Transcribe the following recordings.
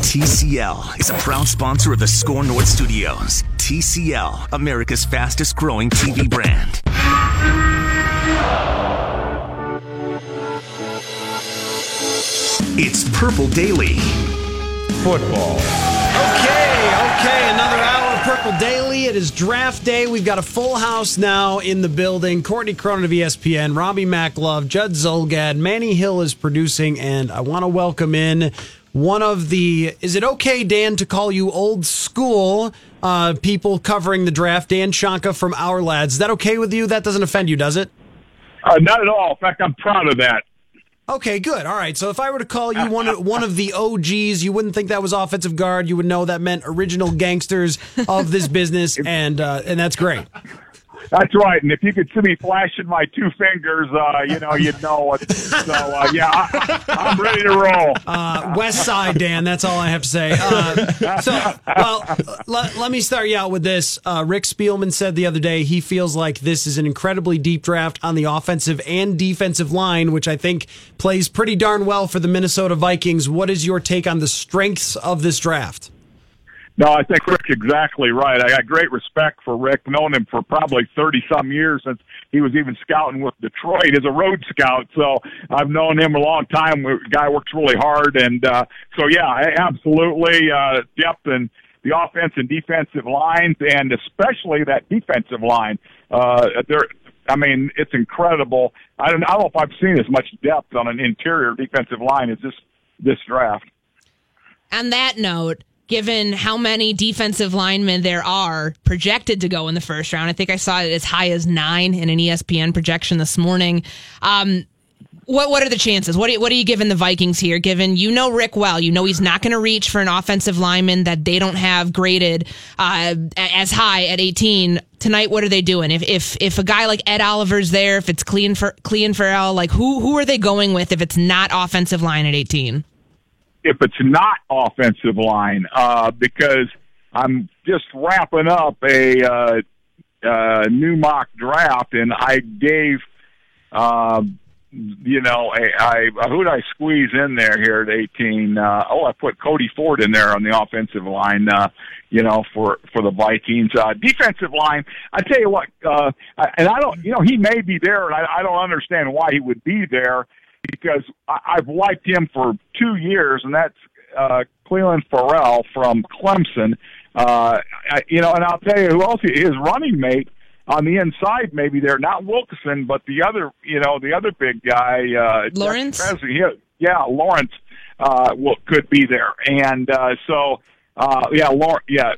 TCL is a proud sponsor of the SKOR North Studios. TCL, America's fastest growing TV brand. It's Purple Daily. Football. Okay, okay, another hour of Purple Daily. It is draft day. We've got a full house now in the building. Courtney Cronin of ESPN, Robbie Maclove, Judd Zulgad, Manny Hill is producing, and I want to welcome in one of the. Is it okay, Dan, to call you old school uh, people covering the draft? Dan Shonka from Our Lads. Is that okay with you? That doesn't offend you, does it? Uh, not at all. In fact, I'm proud of that. Okay, good. All right. So if I were to call you one of, one of the OGs, you wouldn't think that was offensive guard. You would know that meant original gangsters of this business, and uh, and that's great. That's right. And if you could see me flashing my two fingers, uh, you know, you'd know what. So, uh, yeah, I, I'm ready to roll. Uh, West Side, Dan. That's all I have to say. Uh, so, well, let, let me start you out with this. Uh, Rick Spielman said the other day he feels like this is an incredibly deep draft on the offensive and defensive line, which I think plays pretty darn well for the Minnesota Vikings. What is your take on the strengths of this draft? No, I think Rick's exactly right. I got great respect for Rick, known him for probably 30 some years since he was even scouting with Detroit as a road scout. So I've known him a long time. Guy works really hard. And, uh, so yeah, absolutely, uh, depth and the offense and defensive lines and especially that defensive line. Uh, there, I mean, it's incredible. I don't, I don't know if I've seen as much depth on an interior defensive line as this, this draft. On that note, given how many defensive linemen there are projected to go in the first round. I think I saw it as high as nine in an ESPN projection this morning. Um, what what are the chances? What are, what are you giving the Vikings here? Given you know Rick well, you know he's not going to reach for an offensive lineman that they don't have graded uh, as high at 18 tonight. What are they doing? If if if a guy like Ed Oliver's there, if it's Clean for Clelin Ferrell, like who who are they going with if it's not offensive line at 18? If it's not offensive line, uh, because I'm just wrapping up a uh, uh, new mock draft, and I gave, uh, you know, a, I who did I squeeze in there here at 18? Uh, oh, I put Cody Ford in there on the offensive line. Uh, you know, for for the Vikings uh, defensive line. I tell you what, uh, and I don't, you know, he may be there, and I, I don't understand why he would be there because I, I've liked him for two years, and that's uh, Clelin Ferrell from Clemson. Uh, I, you know, and I'll tell you who else his running mate on the inside. Maybe there, not Wilkerson, but the other, you know, the other big guy, uh, Lawrence. He, yeah, Lawrence uh, will, could be there, and uh, so. Uh, yeah, Lawrence, yeah,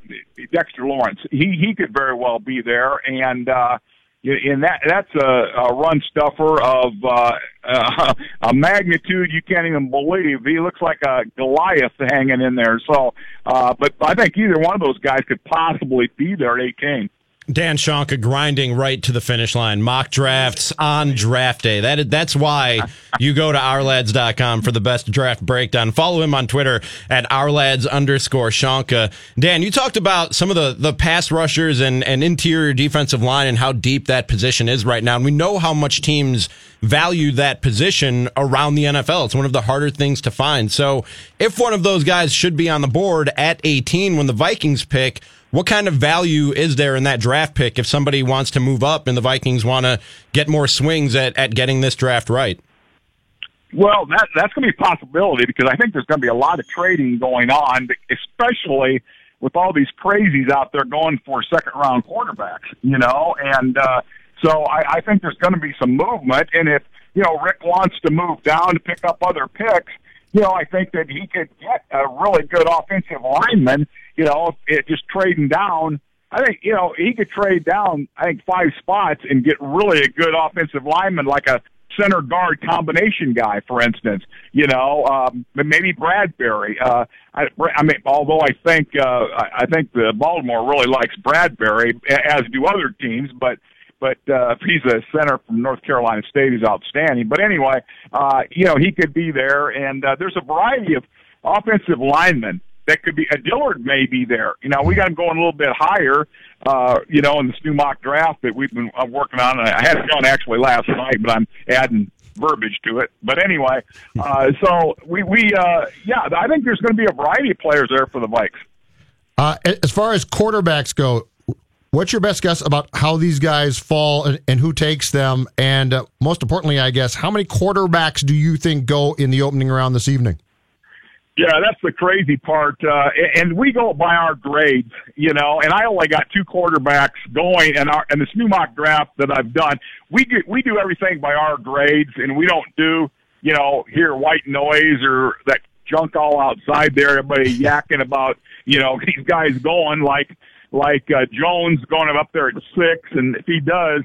Dexter Lawrence. He he could very well be there, and uh, and that that's a, a run stuffer of uh, uh, a magnitude you can't even believe. He looks like a Goliath hanging in there. So, uh, but I think either one of those guys could possibly be there at 18. Dan Shonka grinding right to the finish line. Mock drafts on draft day. That that's why you go to ourlads.com for the best draft breakdown. Follow him on Twitter at ourlads underscore Shonka. Dan, you talked about some of the, the pass rushers and, and interior defensive line and how deep that position is right now. And we know how much teams value that position around the NFL. It's one of the harder things to find. So if one of those guys should be on the board at 18 when the Vikings pick, what kind of value is there in that draft pick if somebody wants to move up and the Vikings want to get more swings at, at getting this draft right? Well, that that's going to be a possibility because I think there's going to be a lot of trading going on, especially with all these crazies out there going for second round quarterbacks. You know, and uh, so I, I think there's going to be some movement. And if you know Rick wants to move down to pick up other picks, you know, I think that he could get a really good offensive lineman. You know, it just trading down. I think you know he could trade down. I think five spots and get really a good offensive lineman like a center guard combination guy, for instance. You know, um, maybe Bradbury. Uh, I, I mean, although I think uh, I think the Baltimore really likes Bradbury, as do other teams, but. But uh, he's a center from North Carolina State. He's outstanding. But anyway, uh, you know he could be there, and uh, there's a variety of offensive linemen that could be a Dillard may be there. You know, we got him going a little bit higher. Uh, you know, in this new mock draft that we've been uh, working on. I had it done actually last night, but I'm adding verbiage to it. But anyway, uh, so we we uh, yeah, I think there's going to be a variety of players there for the Vikes. Uh, as far as quarterbacks go, what's your best guess about how these guys fall and, and who takes them? And uh, most importantly, I guess, how many quarterbacks do you think go in the opening round this evening? Yeah, that's the crazy part. Uh, and we go by our grades, you know, and I only got two quarterbacks going and our, and this new mock draft that I've done, we get, we do everything by our grades and we don't do, you know, hear white noise or that junk all outside there, everybody yakking about, you know, these guys going like, like, uh, Jones going up there at six. And if he does,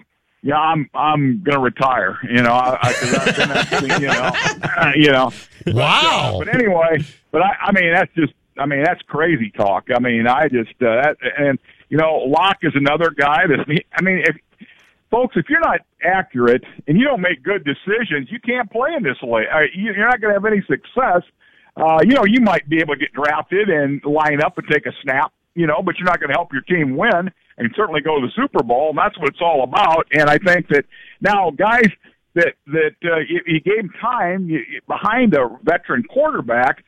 yeah, I'm I'm gonna retire. You know, I, I, I've been actually, you know, uh, you know. Wow. But, uh, but anyway, but I, I mean, that's just, I mean, that's crazy talk. I mean, I just uh, that, and you know, Lock is another guy that I mean, if folks, if you're not accurate and you don't make good decisions, you can't play in this way. Uh, you, you're not going to have any success. Uh, you know, you might be able to get drafted and line up and take a snap, you know, but you're not going to help your team win and certainly go to the Super Bowl. And that's what it's all about. And I think that now guys that that uh, you, you gave time you, behind a veteran quarterback,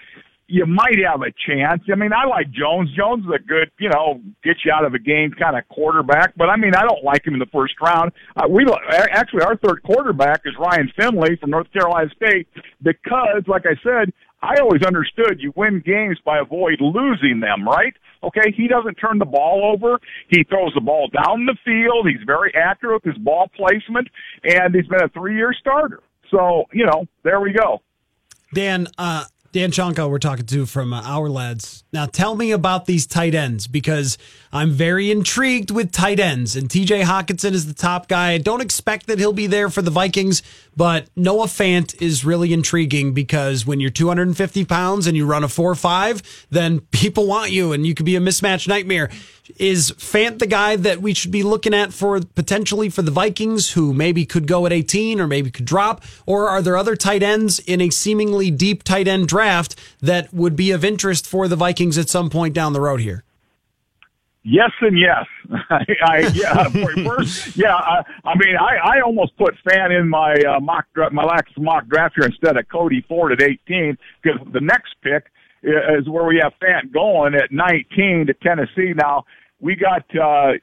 you might have a chance. I mean, I like Jones. Jones is a good, you know, get you out of a game kind of quarterback. But I mean, I don't like him in the first round. Uh, we actually our third quarterback is Ryan Finley from North Carolina State because, like I said, I always understood you win games by avoid losing them, right? Okay, he doesn't turn the ball over. He throws the ball down the field. He's very accurate with his ball placement, and he's been a three-year starter. So you know, there we go. Dan, uh, Dan Shonka, we're talking to from uh, Our Lads. Now, tell me about these tight ends because I'm very intrigued with tight ends. And TJ Hockenson is the top guy. I don't expect that he'll be there for the Vikings, but Noah Fant is really intriguing because when you're 250 pounds and you run a 4 5, then people want you and you could be a mismatch nightmare. Is Fant the guy that we should be looking at for potentially for the Vikings who maybe could go at 18 or maybe could drop? Or are there other tight ends in a seemingly deep tight end draft that would be of interest for the Vikings at some point down the road here? Yes and yes. I, I yeah. First, yeah. I, I mean, I, I almost put Fant in my uh, mock my last mock draft here instead of Cody Ford at 18 because the next pick is where we have Fant going at 19 to Tennessee. Now we got uh,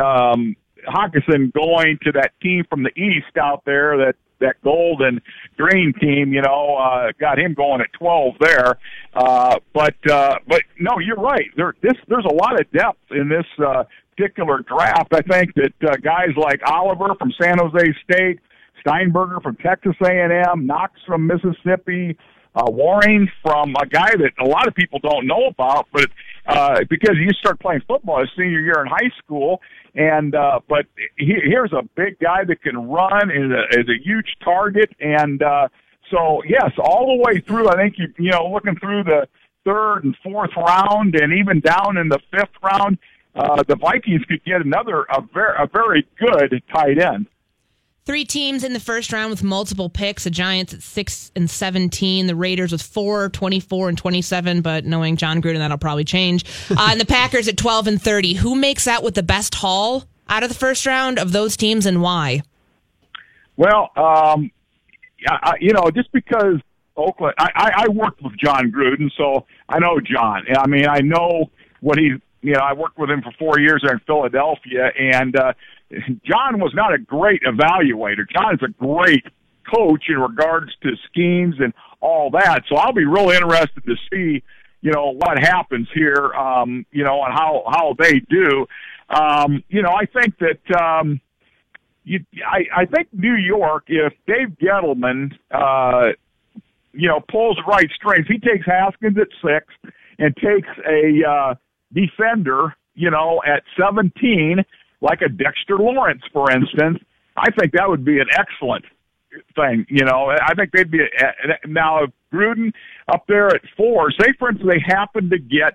um, Hockenson going to that team from the east out there that that gold and green team, you know, uh, got him going at 12 there. Uh, but, uh, but no, you're right. There, this, there's a lot of depth in this, uh, particular draft. I think that, uh, guys like Oliver from San Jose State, Sternberger from Texas A&M, Knox from Mississippi, uh, Warring from a guy that a lot of people don't know about, but uh, because you start playing football his senior year in high school, and uh, but he, here's a big guy that can run is a, is a huge target, and uh, so yes, all the way through. I think you you know looking through the third and fourth round, and even down in the fifth round, uh, the Vikings could get another a very a very good tight end. Three teams in the first round with multiple picks. The Giants at 6 and 17. The Raiders with 4, 24, and 27. But knowing Jon Gruden, that'll probably change. Uh, and the Packers at 12 and 30. Who makes out with the best haul out of the first round of those teams and why? Well, um, I, you know, just because Oakland, I, I worked with Jon Gruden, so I know Jon. I mean, I know what he, you know, I worked with him for four years there in Philadelphia, and uh, Jon was not a great evaluator. Jon is a great coach in regards to schemes and all that. So I'll be real interested to see, you know, what happens here, um, you know, and how how they do. Um, you know, I think that um, you, I, I think New York, if Dave Gettleman, uh, you know, pulls the right strings, he takes Haskins at six and takes a uh, defender, you know, at 17, like a Dexter Lawrence, for instance. I think that would be an excellent thing. You know, I think they'd be a, now if Gruden up there at four. Say, for instance, they happen to get,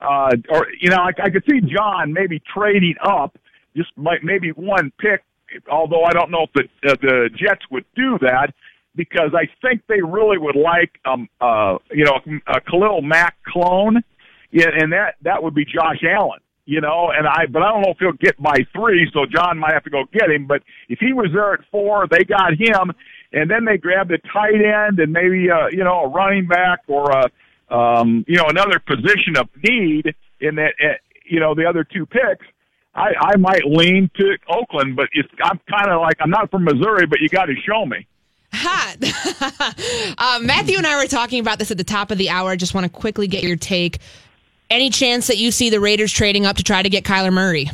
uh, or you know, I, I could see Jon maybe trading up, just like maybe one pick. Although I don't know if the uh, the Jets would do that because I think they really would like, um, uh, you know, a Khalil Mack clone, yeah, and that that would be Josh Allen you know, and I, but I don't know if he'll get by three, so Jon might have to go get him. But if he was there at four, they got him, and then they grabbed a tight end and maybe, uh, you know, a running back or a, um, you know, another position of need in that, uh, you know, the other two picks. I, I might lean to Oakland, but it's, I'm kind of like I'm not from Missouri, but you got to show me. Ha! uh, Matthew and I were talking about this at the top of the hour. Just want to quickly get your take. Any chance that you see the Raiders trading up to try to get Kyler Murray?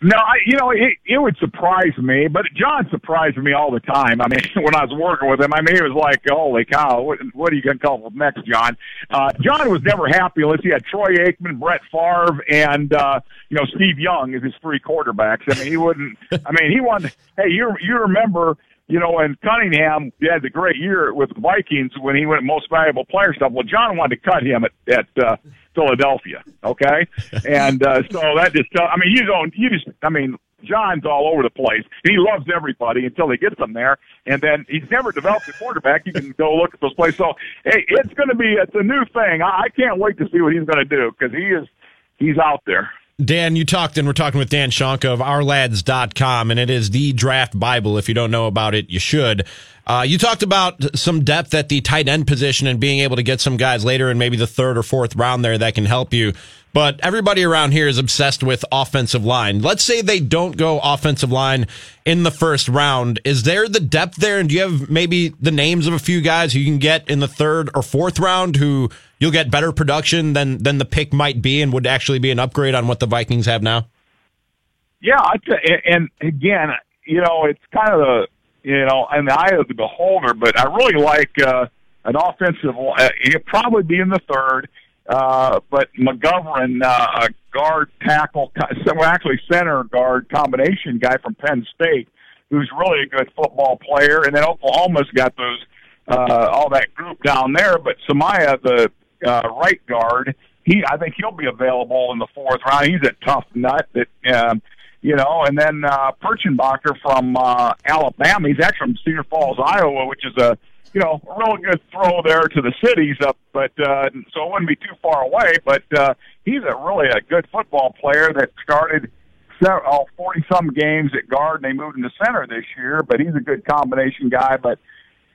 No, I, you know, it, it would surprise me, but Jon surprised me all the time. I mean, when I was working with him, I mean, it was like, holy cow, what, what are you going to come up next, Jon? Uh, Jon was never happy unless he had Troy Aikman, Brett Favre, and, uh, you know, Steve Young as his three quarterbacks. I mean, he wouldn't, I mean, he wanted, hey, you, you remember, you know, and Cunningham had the great year with the Vikings when he went most valuable player stuff. Well, Jon wanted to cut him at, at, uh, Philadelphia. Okay, and uh, so that just tell, I mean you don't you just I mean Jon's all over the place. He loves everybody until he gets them there, and then he's never developed a quarterback. You can go look at those plays. So hey, it's going to be it's a new thing. I, I can't wait to see what he's going to do because he is he's out there. Dan, you talked, and we're talking with Dan Shonka of ourlads.com, and it is the draft Bible. If you don't know about it, you should. Uh, you talked about some depth at the tight end position and being able to get some guys later in maybe the third or fourth round there that can help you. But everybody around here is obsessed with offensive line. Let's say they don't go offensive line in the first round. Is there the depth there? And do you have maybe the names of a few guys who you can get in the third or fourth round who you'll get better production than than the pick might be and would actually be an upgrade on what the Vikings have now? Yeah, and again, you know, it's kind of the you know, in the eye of the beholder. But I really like uh, an offensive. Uh, he'd probably be in the third. Uh, but McGovern, uh, a guard tackle, well, actually center guard combination guy from Penn State, who's really a good football player. And then Oklahoma's got those uh, all that group down there. But Samia, the uh, right guard, he I think he'll be available in the fourth round. He's a tough nut that. Um, you know, and then uh, Pierschbacher from uh, Alabama. He's actually from Cedar Falls, Iowa, which is a you know a real good throw there to the cities up, but uh, so it wouldn't be too far away. But uh, he's a really a good football player that started all forty some games at guard, and they moved him to center this year. But he's a good combination guy. But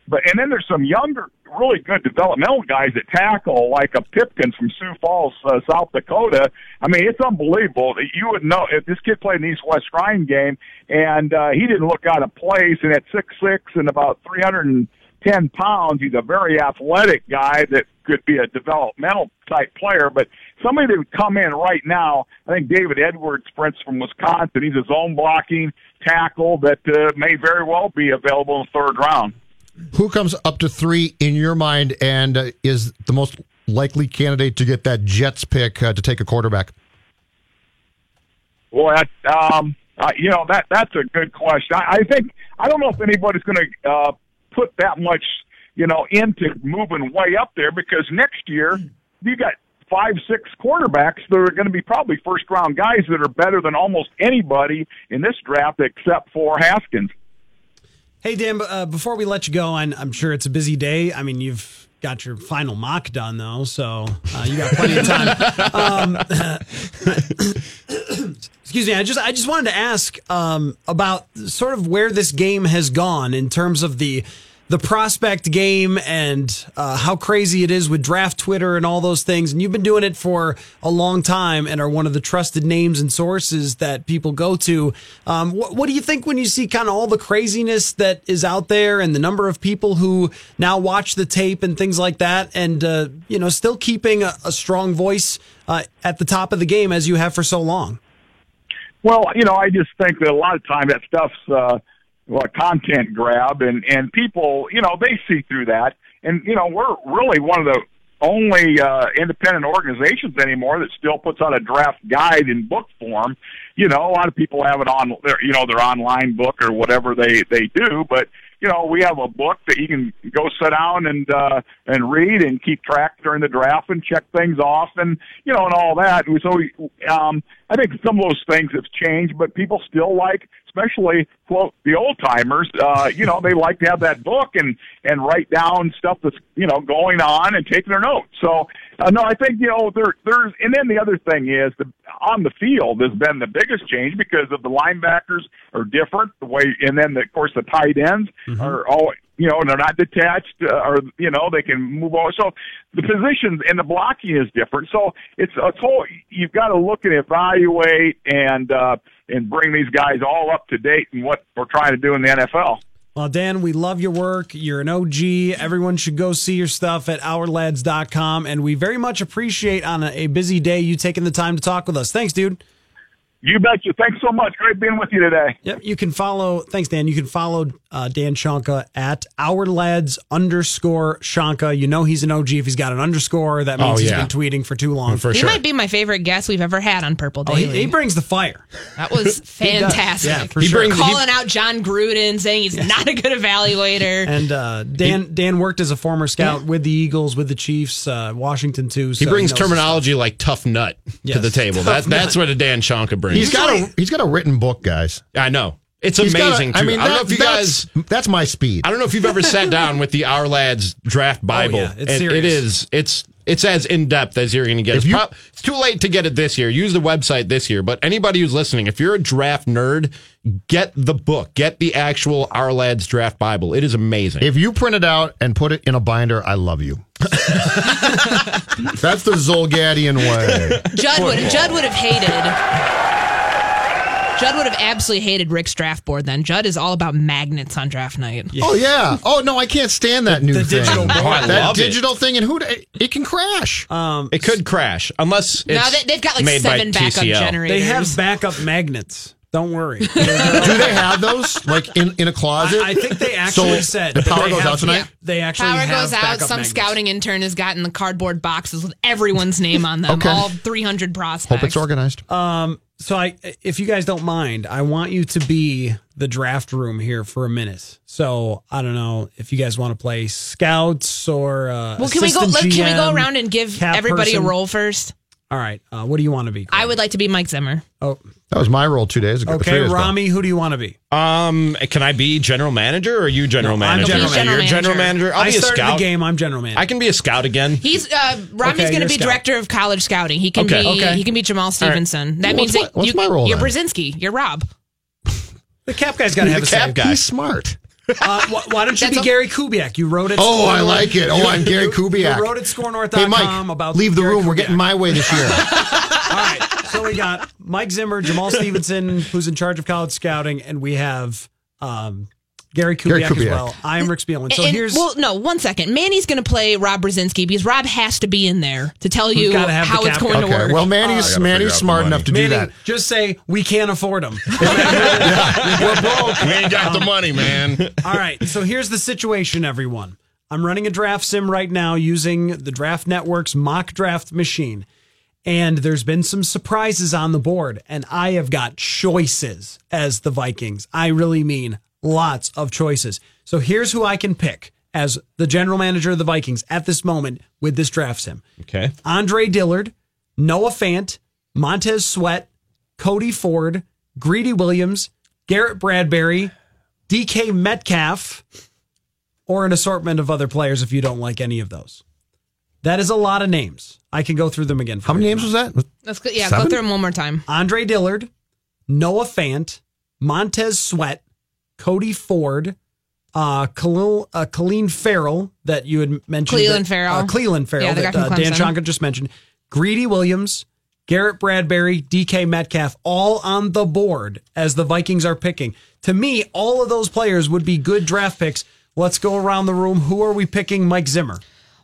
but and then there's some younger, really good developmental guys that tackle, like a Pipkins from Sioux Falls, uh, South Dakota. I mean, it's unbelievable. That you would know if this kid played an East West Shrine game, and uh, he didn't look out of place. And at six six and about three hundred and ten pounds, he's a very athletic guy that could be a developmental type player. But somebody that would come in right now, I think David Edwards, Prince from Wisconsin, he's a zone blocking tackle that uh, may very well be available in the third round. Who comes up to three in your mind and uh, is the most likely candidate to get that Jets pick uh, to take a quarterback? Well, that, um, uh, you know that that's a good question. I, I think I don't know if anybody's going to uh, put that much, you know, into moving way up there because next year you got five, six quarterbacks that are going to be probably first round guys that are better than almost anybody in this draft except for Haskins. Hey, Dan, uh, before we let you go, and I'm sure it's a busy day. I mean, you've got your final mock done, though, so uh, you got plenty of time. Um, excuse me. I just I just wanted to ask um, about sort of where this game has gone in terms of the the prospect game and uh, how crazy it is with draft Twitter and all those things. And you've been doing it for a long time and are one of the trusted names and sources that people go to. Um, what, what do you think when you see kind of all the craziness that is out there and the number of people who now watch the tape and things like that, and uh, you know, still keeping a, a strong voice uh, at the top of the game as you have for so long? Well, you know, I just think that a lot of time that stuff's uh, well, a content grab, and and people, you know, they see through that, and you know, we're really one of the only uh, independent organizations anymore that still puts out a draft guide in book form. You know, a lot of people have it on their, you know, their online book or whatever they they do, but you know, we have a book that you can go sit down and uh, and read and keep track during the draft and check things off and you know and all that. And so um, I think some of those things have changed, but people still like, especially quote the old timers. Uh, you know, they like to have that book and and write down stuff that's you know going on and take their notes. So uh, no, I think you know there there's and then the other thing is the on the field has been the biggest change because of the linebackers are different the way and then the, of course the tight ends mm-hmm. are all you know they're not detached uh, or you know they can move over so the positions and the blocking is different so it's a whole you've got to look and evaluate and uh and bring these guys all up to date and what we're trying to do in the NFL. Well, Dan, we love your work. You're an OG. Everyone should go see your stuff at ourlads.com. And we very much appreciate on a, a busy day you taking the time to talk with us. Thanks, dude. You betcha. Thanks so much. Great being with you today. Yep. You can follow, thanks, Dan. You can follow uh, Dan Shonka at our lads underscore Shonka. You know he's an OG if he's got an underscore. That means oh, yeah. he's been tweeting for too long. For he sure. might be my favorite guest we've ever had on Purple Daily. Oh, he, he, brings the fire. That was fantastic. yeah, for he sure. Brings, Calling he, out Jon Gruden, saying he's not a good evaluator. And uh, Dan Dan worked as a former scout yeah. with the Eagles, with the Chiefs, uh, Washington too. So he brings he terminology like tough nut yes. to the table. That, that's what a Dan Shonka brings. He's got a he's got a written book, guys. I know. It's He's amazing. A, I mean, I don't know if you guys. That's my speed. I don't know if you've ever sat down with the Our Lads Draft Bible. Oh, yeah, it's serious. It is. It's it's as in depth as you're going to get. It's, you, pro- it's, too late to get it this year. Use the website this year. But anybody who's listening, if you're a draft nerd, get the book. Get the actual Our Lads Draft Bible. It is amazing. If you print it out and put it in a binder, I love you. That's the Zulgadian way. Judd would Judd would have hated Judd would have absolutely hated Rick's draft board then. Judd is all about magnets on draft night. Yeah. Oh yeah. Oh no, I can't stand that new the thing. digital board. Oh, that digital it. thing and who it can crash. Um, it could crash unless it's no, they, have got like seven backup TCL. generators. They have backup magnets. Don't worry. Do they have those like in, in a closet? I, I think they actually so said the power goes have, out tonight. Yeah, they actually power goes out. Some magnets. scouting intern has gotten the cardboard boxes with everyone's name on them. okay. All 300 prospects. Hope it's organized. Um, so I, if you guys don't mind, I want you to be the draft room here for a minute. So I don't know if you guys want to play scouts or uh, well, can we go? GM, can we go around and give everybody person? a role first? All right. Uh, what do you want to be? Corey? I would like to be Mike Zimmer. Oh, that was my role two days ago. Okay, Rami, who do you want to be? Um, can I be general manager or are you general no, manager? I'm general, manager. You're general manager. I'll I be a scout. the game. I'm general manager. I can be a scout again. He's uh, Rami's okay, going to be director of college scouting. He can okay. be okay. he can be Jamaal Stephenson. Right. That means what's, that what's you, my role? You're then? Brzezinski. You're Rob. The cap guy's got to have the a cap say. guy. He's smart. Uh, wh- why don't you be Gary Kubiak? You wrote it. Oh, I like it. Oh, I'm Gary Kubiak. You wrote at skornorth.com hey, Mike, about leave the Gary room. Kubiak. We're getting my way this year. All right. So we got Mike Zimmer, Jamaal Stephenson, who's in charge of college scouting, and we have um, Gary Kubiak, Gary Kubiak, as well. I am Rick Spielman. So and, here's well, no, one second. Manny's going to play Rob Brzezinski because Rob has to be in there to tell you how it's going okay. to work. Well, Manny's uh, Manny's smart enough to Manny, do that. Just say we can't afford him. yeah. We're broke. We ain't got the money, man. All right. So here's the situation, everyone. I'm running a draft sim right now using the Draft Network's mock draft machine. And there's been some surprises on the board, and I have got choices as the Vikings. I really mean lots of choices. So here's who I can pick as the general manager of the Vikings at this moment with this draft sim. Okay. Andre Dillard, Noah Fant, Montez Sweat, Cody Ford, Greedy Williams, Garrett Bradbury, DK Metcalf, or an assortment of other players if you don't like any of those. That is a lot of names. I can go through them again. How many names was that? Let's go, yeah, Seven? go through them one more time. Andre Dillard, Noah Fant, Montez Sweat, Cody Ford, uh, Khalil, uh, Clelin Ferrell that you had mentioned. Cleveland that- Ferrell. Uh, Clelin Ferrell Yeah, that uh, Dan. Shonka just mentioned. Greedy Williams, Garrett Bradbury, DK Metcalf, all on the board as the Vikings are picking. To me, all of those players would be good draft picks. Let's go around the room. Who are we picking? Mike Zimmer.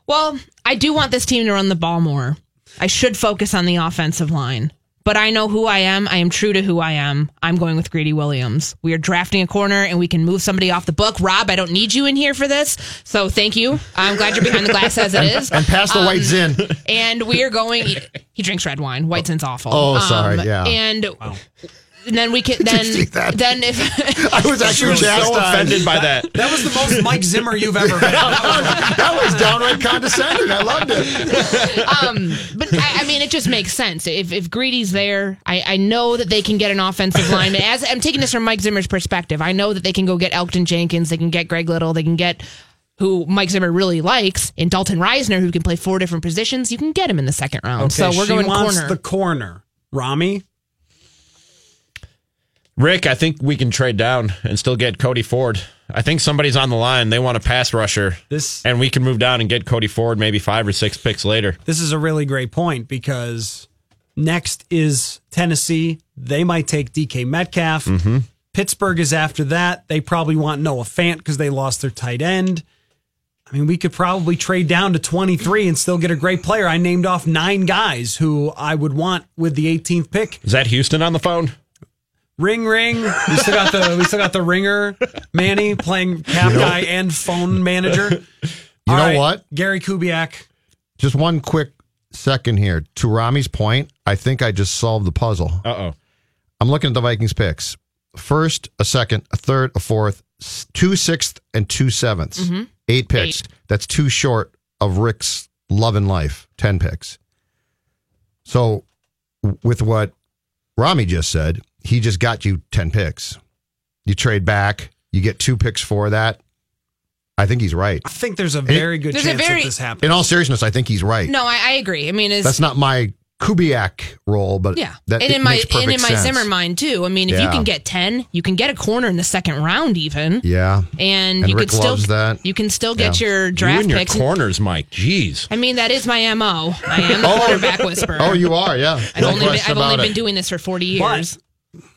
Well, I do want this team to run the ball more. I should focus on the offensive line. But I know who I am. I am true to who I am. I'm going with Greedy Williams. We are drafting a corner and we can move somebody off the book. Rob, I don't need you in here for this. So thank you. I'm glad you're behind the glass as it is. And pass the Um, white zin. And we are going. He drinks red wine. White zin's awful. Oh, sorry, yeah. And, and then we can then see that? then if I was actually so offended by that. That was the most Mike Zimmer you've ever been. that was downright condescending. I loved it. Um, but I, I mean, it just makes sense. If if Greedy's there, I, I know that they can get an offensive lineman. As I'm taking this from Mike Zimmer's perspective, I know that they can go get Elgton Jenkins, they can get Greg Little, they can get who Mike Zimmer really likes, and Dalton Risner, who can play four different positions. You can get him in the second round. so we're she going wants corner. the corner. Rami, Rick, I think we can trade down and still get Cody Ford. I think somebody's on the line. They want a pass rusher. This- and we can move down and get Cody Ford maybe five or six picks later. this is a really great point because next is Tennessee. They might take DK Metcalf. Mm-hmm. Pittsburgh is after that. They probably want Noah Fant because they lost their tight end. I mean, we could probably trade down to 23 and still get a great player. I named off nine guys who I would want with the 18th pick. Is that Houston on the phone? Ring ring. We still got the we still got the ringer, Manny playing cap guy and phone manager. You know what? Gary Kubiak. Just one quick second here. To Rami's point, I think I just solved the puzzle. Uh oh. I'm looking at the Vikings picks. First, a second, a third, a fourth, s- two sixth, and two sevenths. Eight picks. Eight. That's too short of Rick's love and life. Ten picks. So, with what Rami just said, he just got you ten picks. You trade back, you get two picks for that. I think he's right. I think there's a very good There's chance very- that this happens. In all seriousness, I think he's right. no, I, I agree. I mean, it's, That's not my Kubiak role, but Yeah, that and in my makes perfect and in my sense. Zimmer mind too. I mean, if you can get ten, you can get a corner in the second round even, Yeah, and, And you Rick could still loves that. you can still get Yeah. your You draft and your picks. corners, Mike. Jeez. I mean, that is my mo. I am the oh. quarterback whisperer. Oh, you are, yeah. I've No only been, question I've only been doing this for forty years.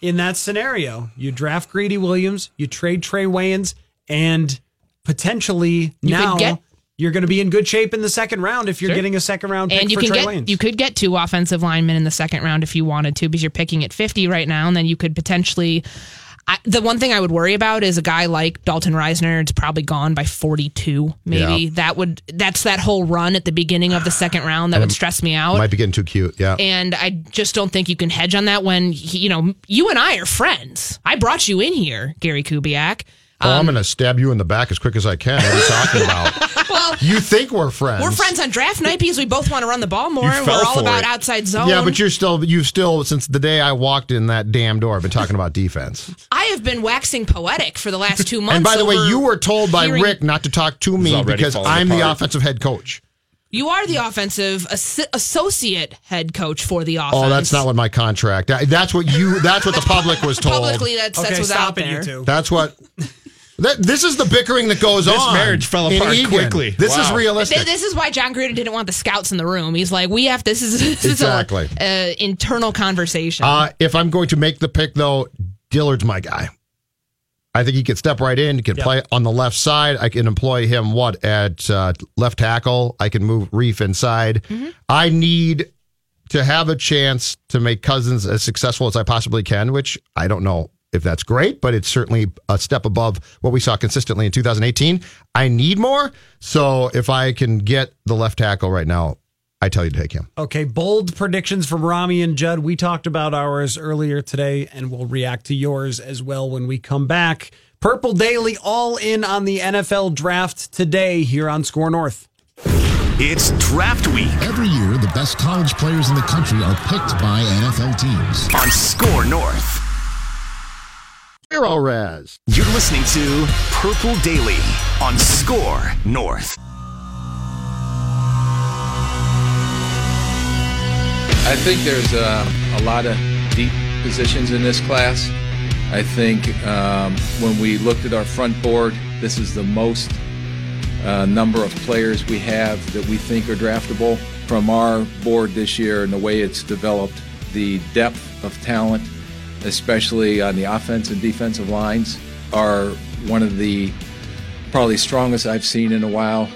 In that scenario, you draft Greedy Williams, you trade Trey Waynes, and potentially You now get- you're going to be in good shape in the second round if you're Sure. getting a second round pick and you for can Trey get Wayans. you could get two offensive linemen in the second round if you wanted to because you're picking at 50 right now and then you could potentially I, the one thing I would worry about is a guy like Dalton Risner. It's probably gone by 42. Maybe Yeah. that would that's that whole run at the beginning of the second round that would stress me out. Might be getting too cute. Yeah. and I just don't think you can hedge on that when he, you know you and I are friends. I brought you in here, Gary Kubiak. oh, I'm um, going to stab you in the back as quick as I can. What are you talking about? Well, you think we're friends? we're friends on draft night because we both want to run the ball more. And We're all about it. outside zone. Yeah, but you're still you've still since the day I walked in that damn door. I've been talking about defense. I have been waxing poetic for the last two months. And by the way, you were told by hearing- Rick not to talk to me because I'm the apart. offensive head coach. You are the offensive assi- associate head coach for the offense. Oh, that's not what my contract. that- That's what you. That's what the public was told. Publicly, that's, that's okay, what's out there. you two. That's what. That, this is the bickering that goes This on. marriage fell in apart Egan. quickly. This is realistic. Th- This is why Jon Gruden didn't want the scouts in the room. He's like, we have this is this Exactly. is a, a internal conversation. Uh, if I'm going to make the pick, though, Dillard's my guy. I think he could step right in. He can Yep. play on the left side. I can employ him what at uh, left tackle. I can move Reiff inside. I need to have a chance to make Cousins as successful as I possibly can, which I don't know if that's great, but it's certainly a step above what we saw consistently in 2018. I need more. So if I can get the left tackle right now, I tell you to take him. Okay, bold predictions from Rami and Judd. We talked about ours earlier today, and we'll react to yours as well when we come back. Purple Daily all in on the NFL draft today here on SKOR North. It's draft week Every year, the best college players in the country are picked by NFL teams. on SKOR North. Hero Raz. You're listening to Purple Daily on SKOR North. I think there's uh, a lot of deep positions in this class. I think um, when we looked at our front board, this is the most uh, number of players we have that we think are draftable from our board this year and the way it's developed, the depth of talent, especially on the offense and defensive lines, are one of the probably strongest I've seen in a while.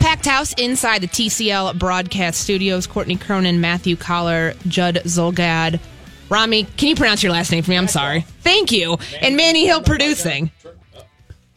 Packed house inside the TCL broadcast studios. Courtney Cronin, Matthew Coller, Judd Zulgad. Rami, can you pronounce your last name for me? I'm sorry. Thank you. And Manny Hill producing.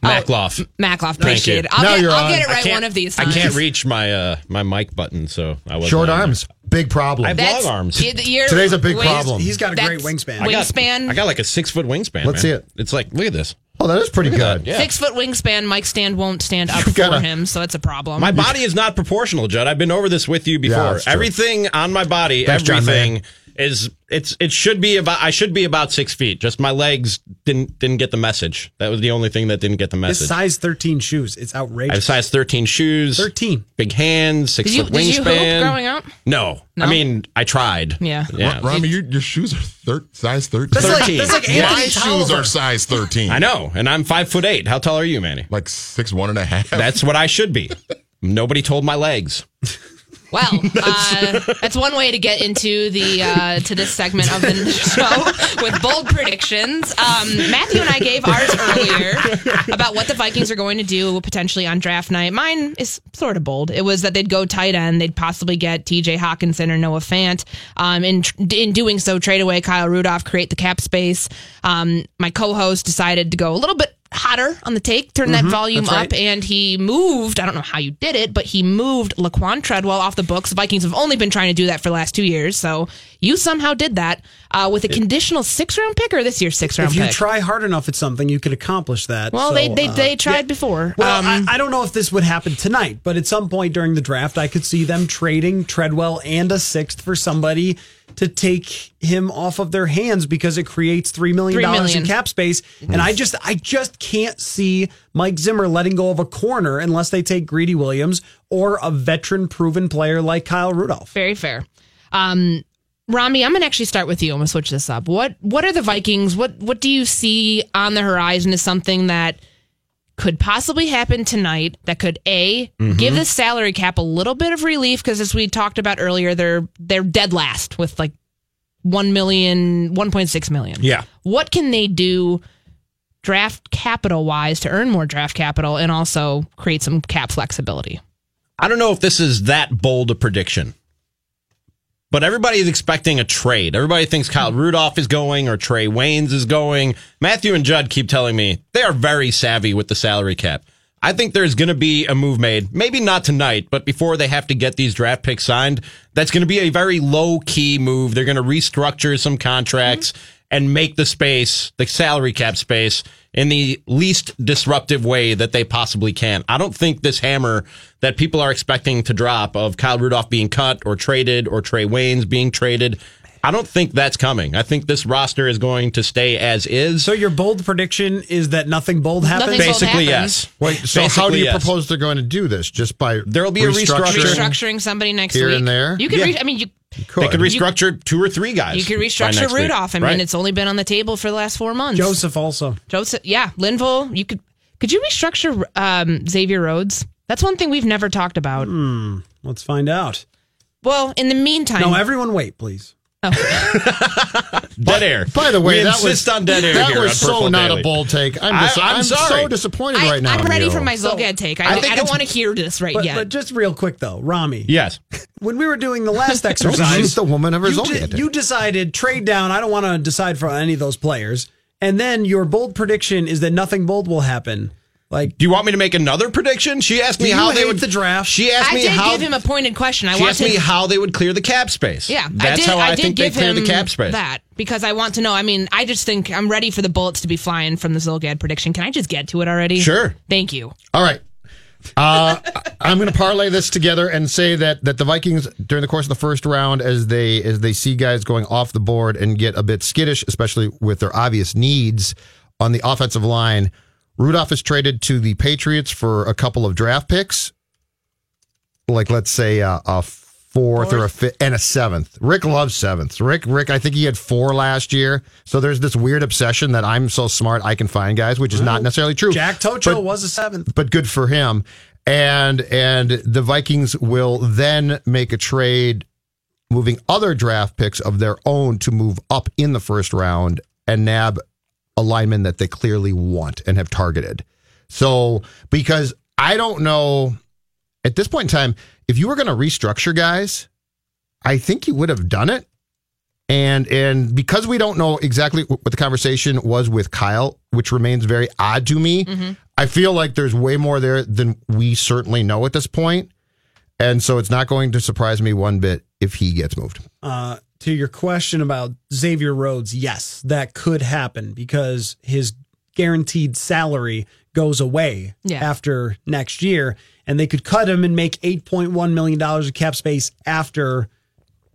Mackloff. Mackloff, Thank appreciate it. I'll, Now get, you're I'll on. get it right can't- one of these times. I can't reach my uh, my mic button, so I was Short arms, big problem. I have That's- long arms. y- you're- Today's a big wait, problem. He's got a great That's- wingspan. I got- Wingspan. I got like a six foot wingspan. Let's man. see it. It's like look at this. oh, that is pretty good. Yeah. Six foot wingspan. Mike stand won't stand up You for gotta- him, so it's a problem. My body is not proportional, Judd. I've been over this with you before. that's true. everything on my body, Thanks, John everything Mayer. Is it's it should be about I should be about six feet. Just my legs didn't didn't get the message. That was the only thing that didn't get the His message. size 13 shoes. It's outrageous. I have size thirteen shoes, 13. big hands, six did you foot did you hoop wingspan. growing up? No. No? I mean I tried. Yeah. yeah. Rami, your, your shoes are thir- size 13. That's like, 13. that's like Yeah. My shoes are size 13. I know, and I'm five foot eight. How tall are you, Manny? Like six, one and a half. That's what I should be. Nobody told my legs. Well, uh, that's one way to get into the uh, to this segment of the show with bold predictions. Um, Matthew and I gave ours earlier about what the Vikings are going to do potentially on draft night. Mine is sort of bold. It was that they'd go tight end. They'd possibly get T.J. Hockenson or Noah Fant. Um, in in doing so, trade away Kyle Rudolph, create the cap space. Um, my co-host decided to go a little bit hotter on the take, turn that mm-hmm. volume up, right. and he moved. I don't know how you did it, but he moved Laquan Treadwell off the books. The Vikings have only been trying to do that for the last two years, so you somehow did that uh, with a conditional six round pick or this year's six round pick. If you pick. try hard enough at something, you can accomplish that. well, So, they they, uh, they tried yeah. before. Well, Um, I, I don't know if this would happen tonight, but at some point during the draft, I could see them trading Treadwell and a sixth for somebody to take him off of their hands because it creates three million dollars in cap space. And I just I just can't see Mike Zimmer letting go of a corner unless they take Greedy Williams or a veteran proven player like Kyle Rudolph. Very fair. Um, Rami, I'm gonna actually start with you. I'm gonna switch this up. What What are the Vikings? What What do you see on the horizon as something that could possibly happen tonight? That could a give the salary cap a little bit of relief because as we talked about earlier, they're they're dead last with like one million, 1.6 million. Yeah. What can they do? Draft capital wise to earn more draft capital and also create some cap flexibility. I don't know if this is that bold a prediction, but everybody is expecting a trade. Everybody thinks Kyle Rudolph is going or Trey Waynes is going. Matthew and Judd keep telling me they are very savvy with the salary cap. I think there's going to be a move made, maybe not tonight, but before they have to get these draft picks signed, that's going to be a very low key move. They're going to restructure some contracts mm-hmm. and make the space, the salary cap space, in the least disruptive way that they possibly can. I don't think this hammer that people are expecting to drop of Kyle Rudolph being cut or traded or Trey Waynes being traded. I don't think that's coming. I think this roster is going to stay as is. So your bold prediction is that nothing bold happens. Nothing bold Basically, happens. yes. Wait, so how do you yes. propose they're going to do this? Just by There'll be a restructure. restructuring somebody next Here week. and there? You can. Yeah. Re- I mean, you They could restructure two or three guys. you could restructure next week, Rudolph. I mean, right? it's only been on the table for the last four months. Joseph also. Joseph, yeah, Linval. You could. Could you restructure um, Xavier Rhodes? That's one thing we've never talked about. Hmm. Let's find out. Well, in the meantime, No, everyone wait, please. Oh. dead air. By the way, we that insist was on dead air That here was so not Daily. a bold take. I'm, dis- I'm I'm sorry. so disappointed I, right now. I'm ready for my Zulgad take. I, I don't- think I don't want to hear this right But, yet. but just real quick though, Rami. Yes. When we were doing the last exercise, shoot the woman of her you, Zulgad de- you decided trade down. I don't want to decide for any of those players. And then your bold prediction is that nothing bold will happen. Like Do you want me to make another prediction? She asked me how they hate would the draft? She asked I me did how give him a pointed question. I She asked to. me how they would clear the cap space. yeah, that's I did, how I, did think they give clear him the cap space. that because I want to know. I mean, I just think I'm ready for the bullets to be flying from the Zulgad prediction. Can I just get to it already? Sure. Thank you. All right. Uh, I'm going to parlay this together and say that that the Vikings during the course of the first round, as they as they see guys going off the board and get a bit skittish, especially with their obvious needs on the offensive line, Rudolph is traded to the Patriots for a couple of draft picks, like let's say uh, a fourth, or a fifth and a seventh. Rick loves sevenths. Rick, Rick, I think he had four last year. So there's this weird obsession that I'm so smart I can find guys, which is not necessarily true. Jack Tocho But- was a seventh. but good for him. And and the Vikings will then make a trade moving other draft picks of their own to move up in the first round and nab a lineman that they clearly want and have targeted. So because I don't know at this point in time, if you were going to restructure guys, I think you would have done it. And and because we don't know exactly what the conversation was with Kyle, which remains very odd to me, mm-hmm. I feel like there's way more there than we certainly know at this point. And so it's not going to surprise me one bit if he gets moved. Uh, to your question about Xavier Rhodes, yes, that could happen because his guaranteed salary goes away Yeah. after next year, and they could cut him and make eight point one million dollars of cap space after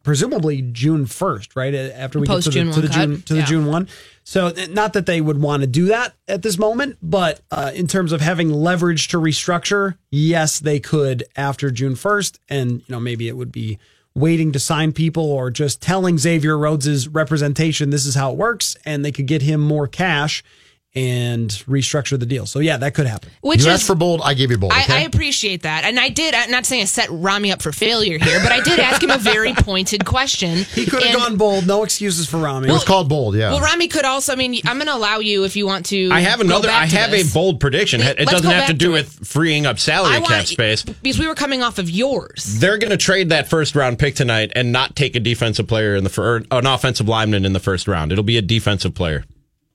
presumably June first, right? After we Post get to June the, to the 1. June to the June one. So not that they would want to do that at this moment, but uh, in terms of having leverage to restructure, yes, they could after June first, and you know maybe it would be waiting to sign people or just telling Xavier Rhodes's representation this is how it works, and they could get him more cash and restructure the deal. So yeah, that could happen. Which you is asked for bold, I gave you bold. I, okay? I appreciate that. And I did, I'm not saying I set Rami up for failure here, but I did ask him a very pointed question. He could have gone bold. No excuses for Rami. it was called bold, yeah. Well, Rami could also, I mean, I'm going to allow you if you want to. I have go another. back I have this. a bold prediction. It Let's doesn't have to do to with freeing up salary I cap space. Because we were coming off of yours. They're going to trade that first round pick tonight and not take a defensive player in the fir- or an offensive lineman in the first round. It'll be a defensive player.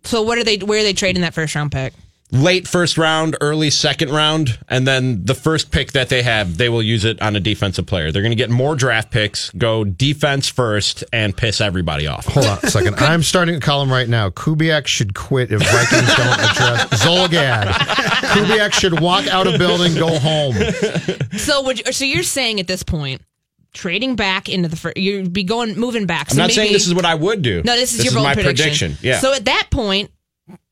So what are they, where are they trading that first round pick? Late first round, early second round, and then the first pick that they have, they will use it on a defensive player. They're going to get more draft picks, go defense first, and piss everybody off. Hold on a second. I'm starting a column right now. Kubiak should quit if Vikings don't address Zulgad. Kubiak should walk out of building, go home. So would you, so you're saying at this point, trading back into the first, you'd be going, moving back. So I'm not saying this is what I would do. No, this is your bold my prediction. Yeah. So at that point,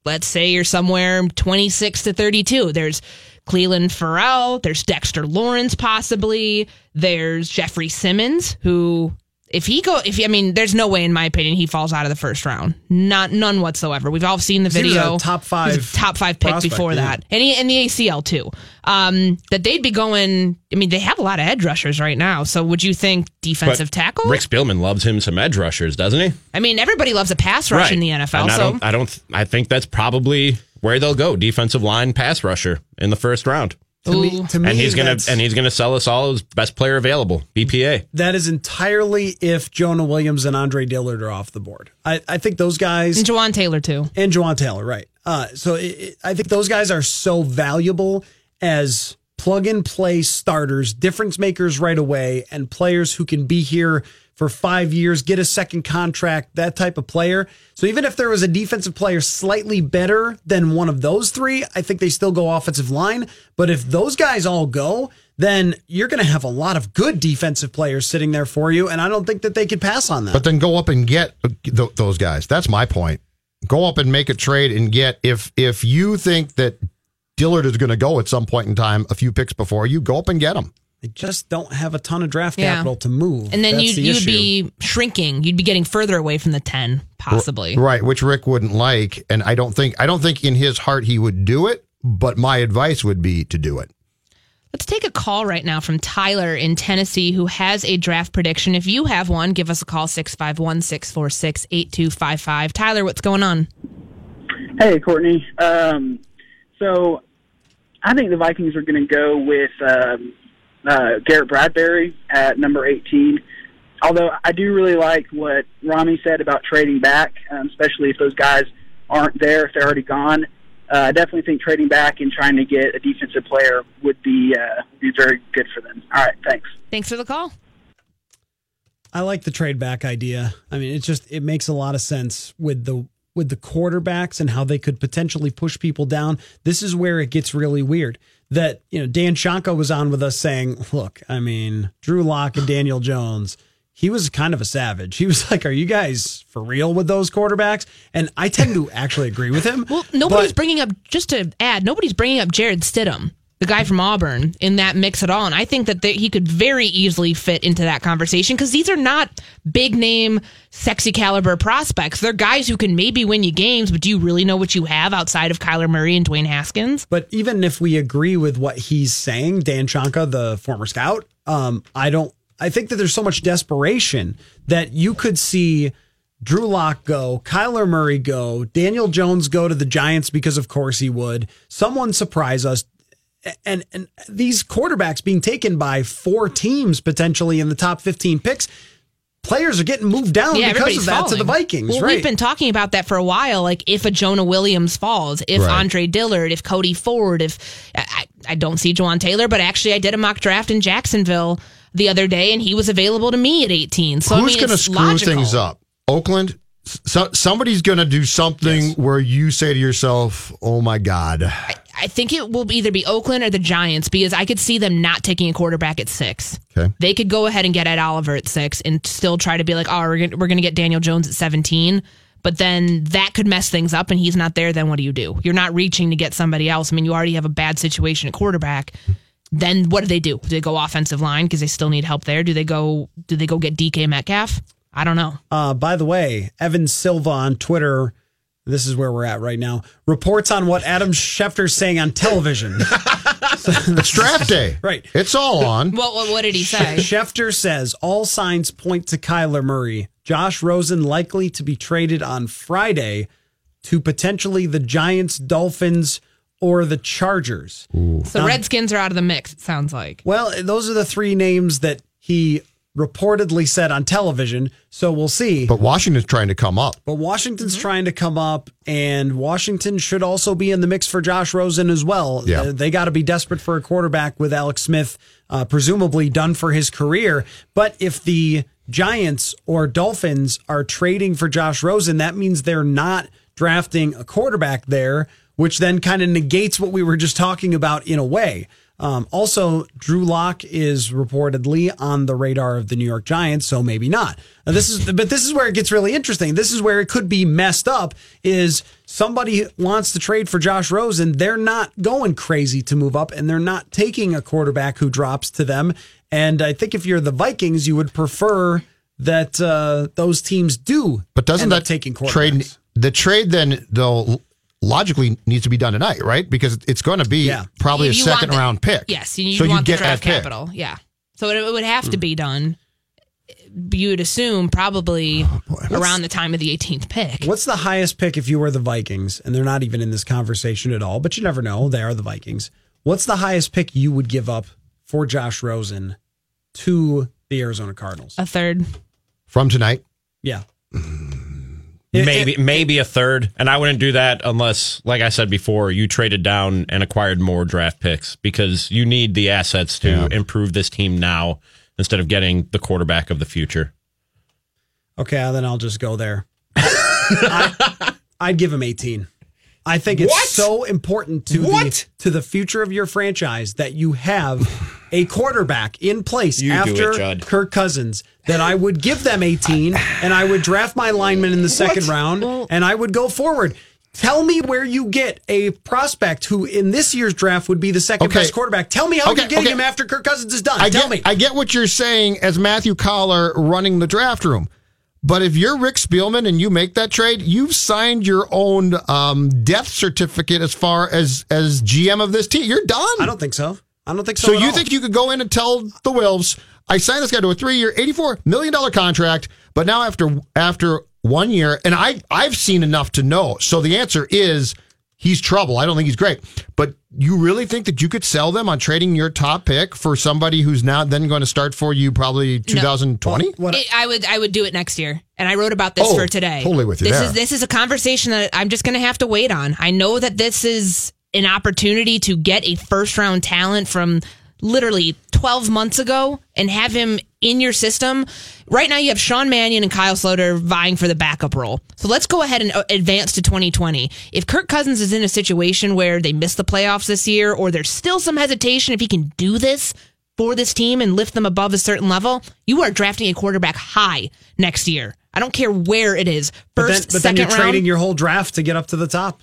let's say you're somewhere 26 to 32. There's Clelin Ferrell. There's Dexter Lawrence, possibly. There's Jeffrey Simmons, who. If he go, if he, I mean, there's no way, in my opinion, he falls out of the first round. Not none whatsoever. We've all seen the He was video. a top He five was a top five pick prospect, before yeah. that, and he, and the ACL too. Um, that they'd be going. I mean, they have a lot of edge rushers right now. So would you think But defensive tackle? Rick Spielman loves him some edge rushers, doesn't he? I mean, everybody loves a pass rush in the NFL. And I so don't, I don't. I think that's probably where they'll go. Defensive line pass rusher in the first round. To me, to me and he's gonna and he's gonna sell us all his best player available, BPA. That is entirely if Jonah Williams and Andre Dillard are off the board. I, I think those guys and Jawaan Taylor too. and Jawaan Taylor, right? Uh, so it, it, I think those guys are so valuable as plug and play starters, difference makers right away, and players who can be here for five years, get a second contract, that type of player. So even if there was a defensive player slightly better than one of those three, I think they still go offensive line. But if those guys all go, then you're going to have a lot of good defensive players sitting there for you. And I don't think that they could pass on that. But then go up and get th- those guys. That's my point. Go up and make a trade and get if if you think that Dillard is going to go at some point in time, a few picks before you, go up and get him. They just don't have a ton of draft Yeah. capital to move. And then That's you'd, the you'd issue. be shrinking. You'd be getting further away from the 10, possibly. Right, which Rick wouldn't like, and I don't think I don't think in his heart he would do it. But my advice would be to do it. Let's take a call right now from Tyler in Tennessee who has a draft prediction. If you have one, give us a call 651 646 8255. Tyler, what's going on? Hey, Courtney. Um, so I think the Vikings are going to go with um, uh, Garrett Bradbury at number 18. Although I do really like what Rami said about trading back, um, especially if those guys aren't there, if they're already gone. Uh, I definitely think trading back and trying to get a defensive player would be uh, be very good for them. All right, thanks. Thanks for the call. I like the trade back idea. I mean, it just it makes a lot of sense with the with the quarterbacks and how they could potentially push people down. This is where it gets really weird. That you know, Dan Shonka was on with us saying, "Look, I mean, Drew Lock and Daniel Jones." He was kind of a savage. He was like, "Are you guys for real with those quarterbacks?" And I tend to actually agree with him. Well, nobody's but- bringing up, just to add, nobody's bringing up Jarrett Stidham. The guy from Auburn, in that mix at all. And I think that they, he could very easily fit into that conversation because these are not big name, sexy caliber prospects. They're guys who can maybe win you games, but do you really know what you have outside of Kyler Murray and Dwayne Haskins? But even if we agree with what he's saying, Dan Shonka, the former scout, um, I don't. I think that there's so much desperation that you could see Drew Lock go, Kyler Murray go, Daniel Jones go to the Giants because of course he would. Someone surprise us. And and these quarterbacks being taken by four teams potentially in the top 15 picks, players are getting moved down because of that to the. Vikings, Well, right? we've been talking about that for a while. Like if a Jonah Williams falls, if Right. Andre Dillard, if Cody Ford, if I, I don't see Jawaan Taylor, but actually I did a mock draft in Jacksonville the other day, and he was available to me at 18. So I Who's mean, going to screw logical. things up? Oakland. So, somebody's going to do something where you say to yourself, "Oh my god." I think it will either be Oakland or the Giants because I could see them not taking a quarterback at six. Okay. They could go ahead and get Ed Oliver at six and still try to be like, oh, we're gonna, we're going to get Daniel Jones at 17. But then that could mess things up and he's not there. Then what do you do? You're not reaching to get somebody else. I mean, you already have a bad situation at quarterback. Then what do they do? Do they go offensive line because they still need help there? Do they go? Do they go get DK Metcalf? I don't know. Uh, by the way, Evan Silva on Twitter, this is where we're at right now, reports on what Adam Schefter's saying on television. it's draft day. Right. It's all on. What what, what did he say? Schefter says all signs point to Kyler Murray. Josh Rosen likely to be traded on Friday to potentially the Giants, Dolphins, or the Chargers. So Redskins are out of the mix. It sounds like. Well, those are the three names that he reportedly said on television. So we'll see. But Washington's trying to come up. But Washington's trying to come up, and Washington should also be in the mix for Josh Rosen as well. Yeah. Uh, They got to be desperate for a quarterback with Alex Smith, uh, presumably done for his career. But if the Giants or Dolphins are trading for Josh Rosen, that means they're not drafting a quarterback there, which then kind of negates what we were just talking about in a way. Um, also, Drew Lock is reportedly on the radar of the New York Giants, so maybe not. Now, this is, but this is where it gets really interesting. This is where it could be messed up. Is somebody wants to trade for Josh Rosen? They're not going crazy to move up, and they're not taking a quarterback who drops to them. And I think if you're the Vikings, you would prefer that uh, those teams do. But doesn't that taking quarterbacks. trade the trade then though logically needs to be done tonight, right? Because it's going to be Yeah. probably You- a you want second the- round pick. Yes, you, so want you the get draft that pick. capital. Yeah, so it, it would have to be done. You would assume probably oh, around the time of the 18th pick. What's the highest pick if you were the Vikings? And they're not even in this conversation at all, but you never know. They are the Vikings. What's the highest pick you would give up for Josh Rosen to the Arizona Cardinals? A third. from tonight. Yeah. Mm. Maybe maybe a third, and I wouldn't do that unless, like I said before, you traded down and acquired more draft picks because you need the assets to improve this team now instead of getting the quarterback of the future. Okay, then I'll just go there. I, I'd give him 18. I think it's What? so important to the to the future of your franchise that you have a quarterback in place You after it, Kirk Cousins that I would give them 18 and I would draft my lineman in the second round and I would go forward. Tell me where you get a prospect who in this year's draft would be the second Okay. best quarterback. Tell me how Okay, you're getting okay. him after Kirk Cousins is done. I Tell get, me. I get what you're saying as Matthew Coller running the draft room. But if you're Rick Spielman and you make that trade, you've signed your own um, death certificate as far as as GM of this team. You're done. I don't think so. I don't think so. So you all. think you could go in and tell the Wolves, I signed this guy to a three-year, eighty-four million dollar contract, but now after after one year, and I I've seen enough to know. So the answer is he's trouble. I don't think he's great, but you really think that you could sell them on trading your top pick for somebody who's now then going to start for you probably 2020? It- I would I would do it next year. And I wrote about this Oh, for today. totally with you This there. is this is a conversation that I'm just going to have to wait on. I know that this is an opportunity to get a first round talent from literally 12 months ago and have him in your system. Right now you have Sean Mannion and Kyle Sloter vying for the backup role. So let's go ahead and uh, advance to 2020. If Kirk Cousins is in a situation where they miss the playoffs this year or there's still some hesitation if he can do this for this team and lift them above a certain level, you are drafting a quarterback high next year. I don't care where it is. But then, First, but then second you're round. trading your whole draft to get up to the top.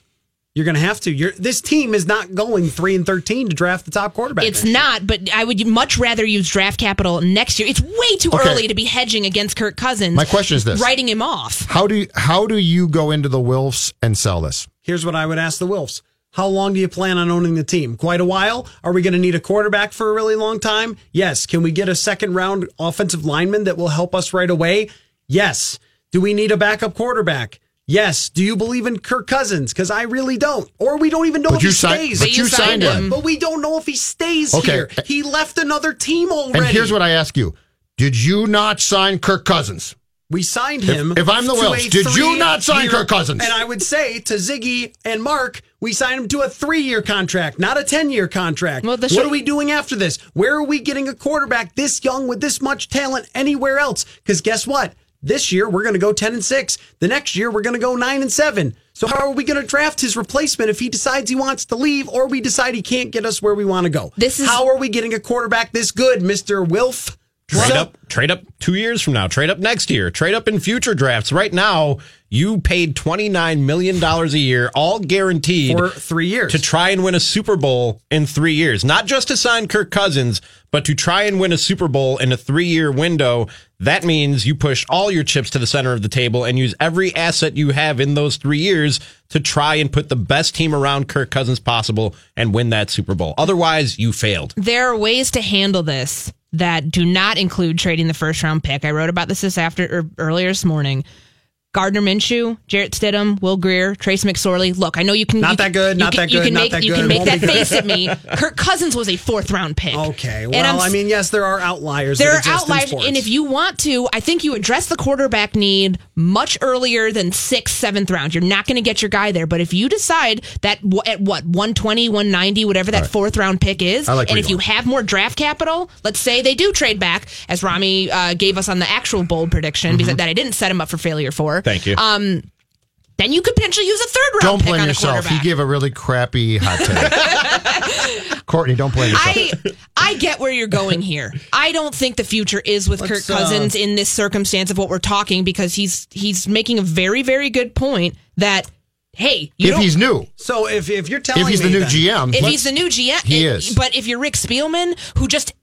You're going to have to. You're, this team is not going three and thirteen to draft the top quarterback. It's next year. not, but I would much rather use draft capital next year. It's way too Okay. early to be hedging against Kirk Cousins. My question is this. writing him off. How do you, how do you go into the Wilfs and sell this? Here's what I would ask the Wilfs. How long do you plan on owning the team? Quite a while? Are we going to need a quarterback for a really long time? Yes. Can we get a second round offensive lineman that will help us right away? Yes. Do we need a backup quarterback? Yes. Do you believe in Kirk Cousins? Because I really don't. Or we don't even know But if you he signed- stays. but But you you signed signed him. him. But we don't know if he stays Okay. here. He left another team already. And here's what I ask you: Did you not sign Kirk Cousins? We signed him. if I'm the to Wilfs, a did you not sign three-year- Kirk Cousins? And I would say to Ziggy and Mark, we signed him to a three-year contract, not a ten-year contract. Well, what sh- are we doing after this? Where are we getting a quarterback this young with this much talent anywhere else? Because guess what? This year we're going to go ten and six. The next year we're going to go nine and seven. So how are we going to draft his replacement if he decides he wants to leave, or we decide he can't get us where we want to go? This is- how are we getting a quarterback this good, Mister Wilf? Trade up, trade up two years from now. Trade up next year. Trade up in future drafts. Right now, you paid twenty nine million dollars a year, all guaranteed for three years, to try and win a Super Bowl in three years. Not just to sign Kirk Cousins, but to try and win a Super Bowl in a three year window. That means you push all your chips to the center of the table and use every asset you have in those three years to try and put the best team around Kirk Cousins possible and win that Super Bowl. Otherwise, you failed. There are ways to handle this that do not include trading the first round pick. I wrote about this this after earlier this morning. Gardner Minshew, Jarrett Stidham, Will Grier, Trace McSorley. Look, I know you can Not you that can- good, not can- that You good, can not make that you can make that face at me. Kirk Cousins was a fourth round pick. Okay. Well, I mean, yes, there are outliers. There that are outliers, and if you want to, I think you address the quarterback need much earlier than sixth, seventh round. You're not going to get your guy there, but if you decide that w- at what 120, 190, whatever that fourth round pick is, like and if you're have more draft capital, let's say they do trade back, as Rami uh, gave us on the actual bold prediction, because that I didn't set him up for failure for. Thank you. Um, then you could potentially use a third round Don't pick blame on yourself. He quarterback. gave a really crappy hot take. Courtney, don't blame yourself. I I get where you're going here. I don't think the future is with Let's, Kirk Cousins uh, in this circumstance of what we're talking because he's he's making a very very good point that hey, you if he's new, So if if you're telling if he's me the new then- GM, if he's the new GM, He it- is. But if you're Rick Spielman, who just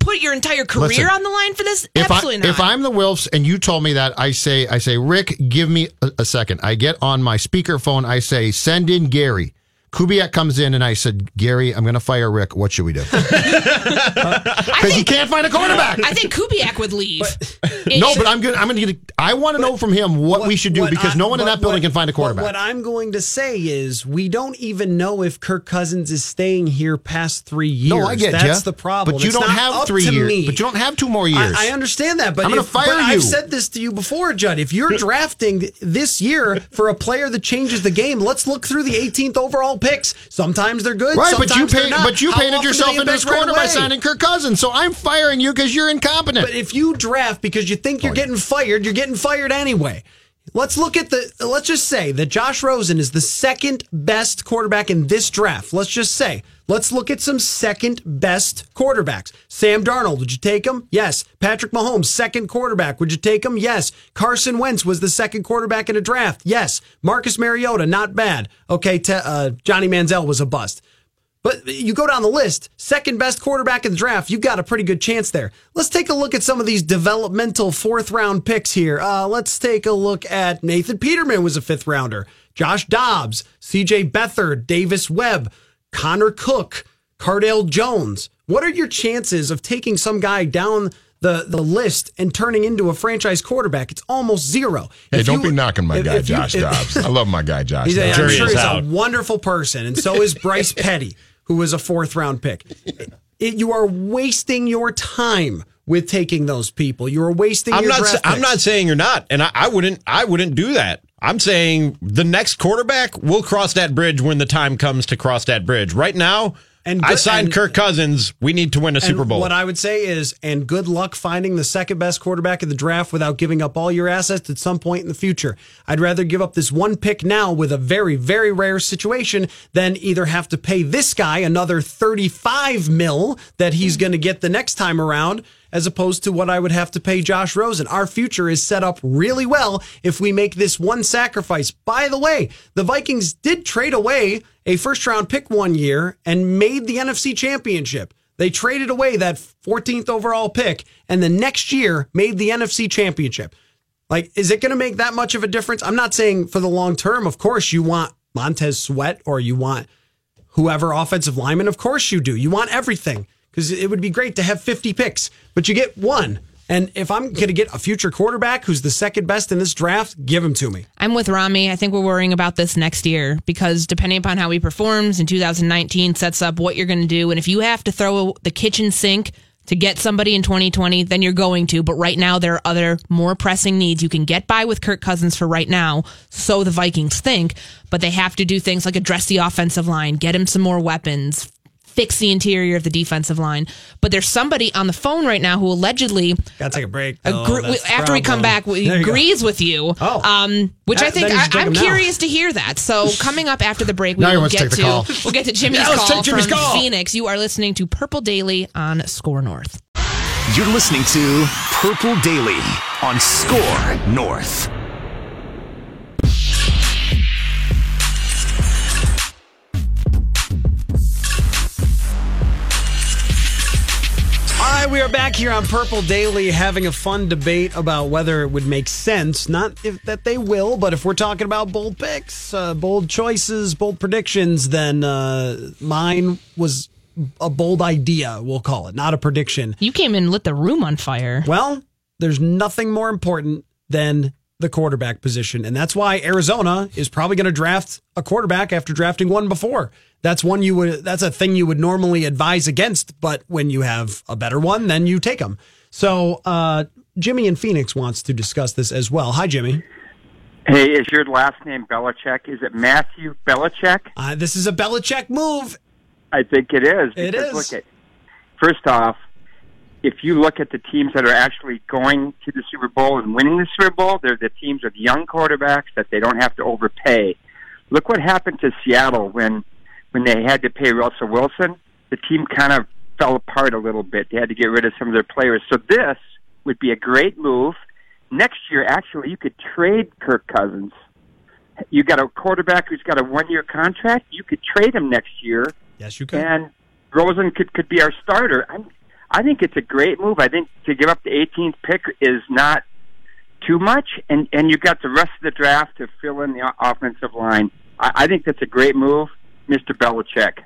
put your entire career Listen, on the line for this, if I absolutely not. if I'm the Wilfs and you told me that, I say I say Rick, give me a, a second. I get on my speakerphone. I say send in Gary. Kubiak comes in and I said, Gary, I'm going to fire Rick. What should we do? Uh, because he can't find a quarterback. I think Kubiak would leave. It no, should- but I'm good. I'm going to get. I want to know from him what, we should do what because I- no one in what- that building what- can find a quarterback. What, I'm going to say is we don't even know if Kirk Cousins is staying here past three years. no, I get That's ya. the problem. But you It's don't not have up three to years. me. But you don't have two more years. I, I understand that, but I'm gonna if- fire but you. I've said this to you before, Judd. If you're drafting this year for a player that changes the game, let's look through the 18th overall picks. Sometimes they're good, Right, but you paint, but you How painted yourself into this impact right corner by signing Kirk Cousins. So I'm firing you because you're incompetent. But if you draft because you think you're getting fired, you're getting fired anyway. Let's look at the. Let's just say that Josh Rosen is the second best quarterback in this draft. Let's just say. Let's look at some second best quarterbacks. Sam Darnold, would you take him? Yes. Patrick Mahomes, second quarterback. Would you take him? Yes. Carson Wentz was the second quarterback in a draft. Yes. Marcus Mariota, not bad. Okay. Uh, Johnny Manziel was a bust. But you go down the list, second best quarterback in the draft, you've got a pretty good chance there. Let's take a look at some of these developmental fourth round picks here. Uh, let's take a look at Nathan Peterman was a fifth rounder, Josh Dobbs, CJ Beathard, Davis Webb, Connor Cook, Cardale Jones. What are your chances of taking some guy down the, the list and turning into a franchise quarterback? It's almost zero. Hey, If don't you- be knocking my if- guy if you- Josh if- Dobbs. I love my guy Josh. He's a, Dobbs. I'm sure he's out. a wonderful person, and so is Bryce Petty, who was a fourth round pick. It, you are wasting your time with taking those people. You are wasting. I'm your not. Draft sa- I'm not saying you're not, and I, I wouldn't. I wouldn't do that. I'm saying the next quarterback will cross that bridge when the time comes to cross that bridge. Right now, And I signed and- Kirk Cousins. We need to win a Super Bowl. What I would say is, and good luck finding the second best quarterback in the draft without giving up all your assets at some point in the future. I'd rather give up this one pick now with a very, very rare situation than either have to pay this guy another 35 mil that he's going to get the next time around as opposed to what I would have to pay Josh Rosen. Our future is set up really well if we make this one sacrifice. By the way, the Vikings did trade away a first round pick one year and made the NFC championship. They traded away that 14th overall pick and the next year made the NFC championship. Like, is it going to make that much of a difference? I'm not saying for the long term. Of course, you want Montez Sweat or you want whoever offensive lineman. Of course, you do. You want everything because it would be great to have 50 picks, but you get one. And if I'm going to get a future quarterback who's the second best in this draft, give him to me. I'm with Rami. I think we're worrying about this next year because depending upon how he performs in 2019 sets up what you're going to do. And if you have to throw the kitchen sink to get somebody in 2020, then you're going to. But right now, there are other more pressing needs. You can get by with Kirk Cousins for right now, so the Vikings think, but they have to do things like address the offensive line, get him some more weapons, fix the interior of the defensive line. But there's somebody on the phone right now who allegedly Gotta take a break. agree- though. That's after we come back There you go. agrees with you. Oh. um, which Uh, I think I, I'm curious to hear that. So coming up after the break, we will wants to get to we'll get to Jimmy's Yeah, call Jimmy's from call. Phoenix. You are listening to Purple Daily on SKOR North. You're listening to Purple Daily on SKOR North. Right, we are back here on Purple Daily having a fun debate about whether it would make sense. Not if that they will, but if we're talking about bold picks, uh, bold choices, bold predictions, then uh, mine was a bold idea, we'll call it, not a prediction. You came in and lit the room on fire. Well, there's nothing more important than the quarterback position. And that's why Arizona is probably going to draft a quarterback after drafting one before. That's one you would that's a thing you would normally advise against, but when you have a better one, then you take them. So, uh Jimmy in Phoenix wants to discuss this as well. Hi Jimmy. Hey, is your last name Belichick? Is it Matthew Belichick? Uh, this is a Belichick move. I think it is. It is. Look at, first off, if you look at the teams that are actually going to the Super Bowl and winning the Super Bowl, they're the teams with young quarterbacks that they don't have to overpay. Look what happened to Seattle when when they had to pay Russell Wilson. The team kind of fell apart a little bit. They had to get rid of some of their players. So this would be a great move. Next year, actually, you could trade Kirk Cousins. You got a quarterback who's got a one-year contract. You could trade him next year Yes, you can. and Rosen could could be our starter. I'm, I think it's a great move. I think to give up the 18th pick is not too much, and and you got the rest of the draft to fill in the offensive line. I, I think that's a great move, Mr. Belichick.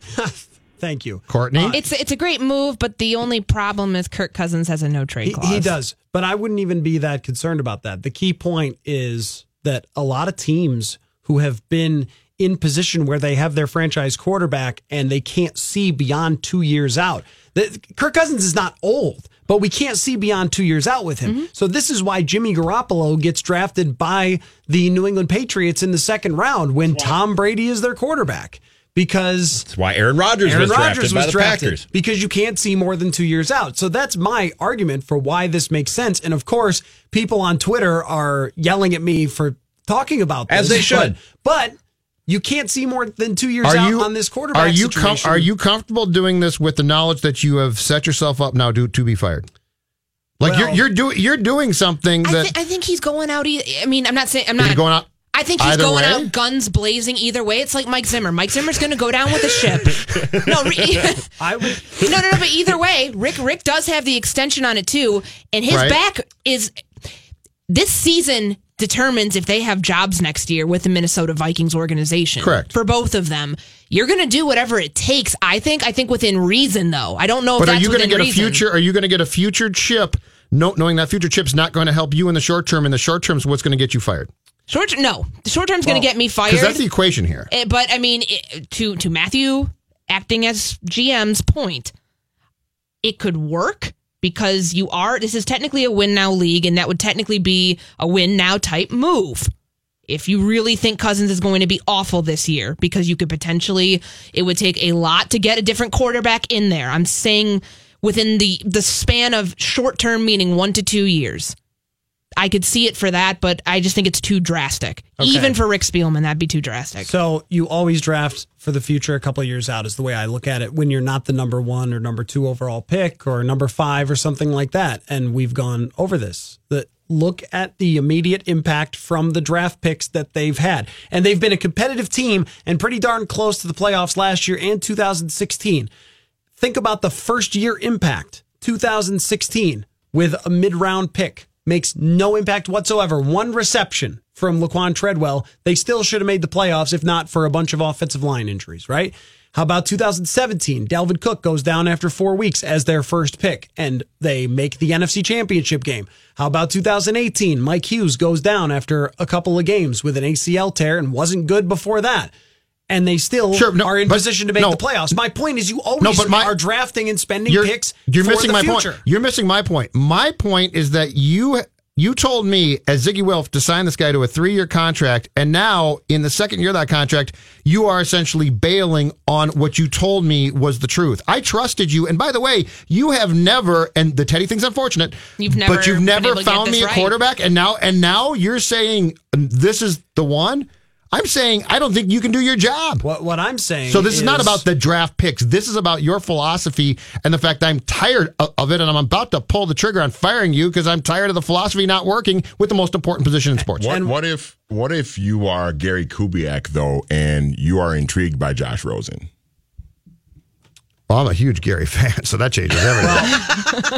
Thank you. Courtney? Uh, it's it's a great move, but the only problem is Kirk Cousins has a no trade He, he does, but I wouldn't even be that concerned about that. The key point is that a lot of teams who have been in position where they have their franchise quarterback and they can't see beyond two years out. The, Kirk Cousins is not old, but we can't see beyond two years out with him. Mm-hmm. So this is why Jimmy Garoppolo gets drafted by the New England Patriots in the second round when Tom Brady is their quarterback. Because That's why Aaron Rodgers was drafted by the Packers. because you can't see more than two years out. So that's my argument for why this makes sense. And of course, people on Twitter are yelling at me for talking about this. As they should. But, but you can't see more than two years Are out you on this quarterback Are you com- situation. are you comfortable doing this with the knowledge that you have set yourself up now to to be fired? Like Well- you're you're doing you're doing something I, that I think he's going out. e- I mean, I'm not saying I'm not going out I think he's either going way? out guns blazing either way. It's like Mike Zimmer. Mike Zimmer's going to go down with the ship. no, re- I would. no, no, no. But either way, Rick Rick does have the extension on it too, and his Right. back is this season determines if they have jobs next year with the Minnesota Vikings organization. Correct. for both of them. You're going to do whatever it takes. I think. I think within reason, though. I don't know if But are you going to get reason. a future? Are you going to get a future chip? No, knowing that future chip's not going to help you in the short term. In the short term, is what's going to get you fired? Short term, no, the short term's going to get me fired. Because that's the equation here. Eh, but I mean, it, to to Matthew acting as GM's point, it could work because you are. This is technically a win now league, and that would technically be a win now type move. If you really think Cousins is going to be awful this year, because you could potentially, it would take a lot to get a different quarterback in there. I'm saying within the the span of short term, meaning one to two years. I could see it for that, but I just think it's too drastic. Okay. Even for Rick Spielman, that'd be too drastic. So you always draft for the future a couple of years out is the way I look at it when you're not the number one or number two overall pick or number five or something like that. And we've gone over this. That look at the immediate impact from the draft picks that they've had. And they've been a competitive team and pretty darn close to the playoffs last year and 2016. Think about the first year impact, 2016, with a mid round pick. Makes no impact whatsoever. One reception from Laquon Treadwell. They still should have made the playoffs if not for a bunch of offensive line injuries, right? How about 2017? Dalvin Cook goes down after four weeks as their first pick, and they make the NFC Championship game. How about 2018? Mike Hughes goes down after a couple of games with an ACL tear and wasn't good before that. And they still Sure, no, are in but- position to make no. the playoffs. My point is, you always No, but my- are drafting and spending you're, picks. You're for missing the my future. point. You're missing my point. My point is that you you told me as Ziggy Wilf to sign this guy to a three year contract, and now in the second year of that contract, you are essentially bailing on what you told me was the truth. I trusted you, and by the way, you have never and the Teddy thing's unfortunate. You've never but you've never able to get found me a right. quarterback, and now and now you're saying this is the one. I'm saying I don't think you can do your job. What what I'm saying. So this is, not about the draft picks. This is about your philosophy and the fact I'm tired of of it, and I'm about to pull the trigger on firing you because I'm tired of the philosophy not working with the most important position in sports. What, what if what if you are Gary Kubiak though, and you are intrigued by Josh Rosen? Well, I'm a huge Gary fan, so that changes everything.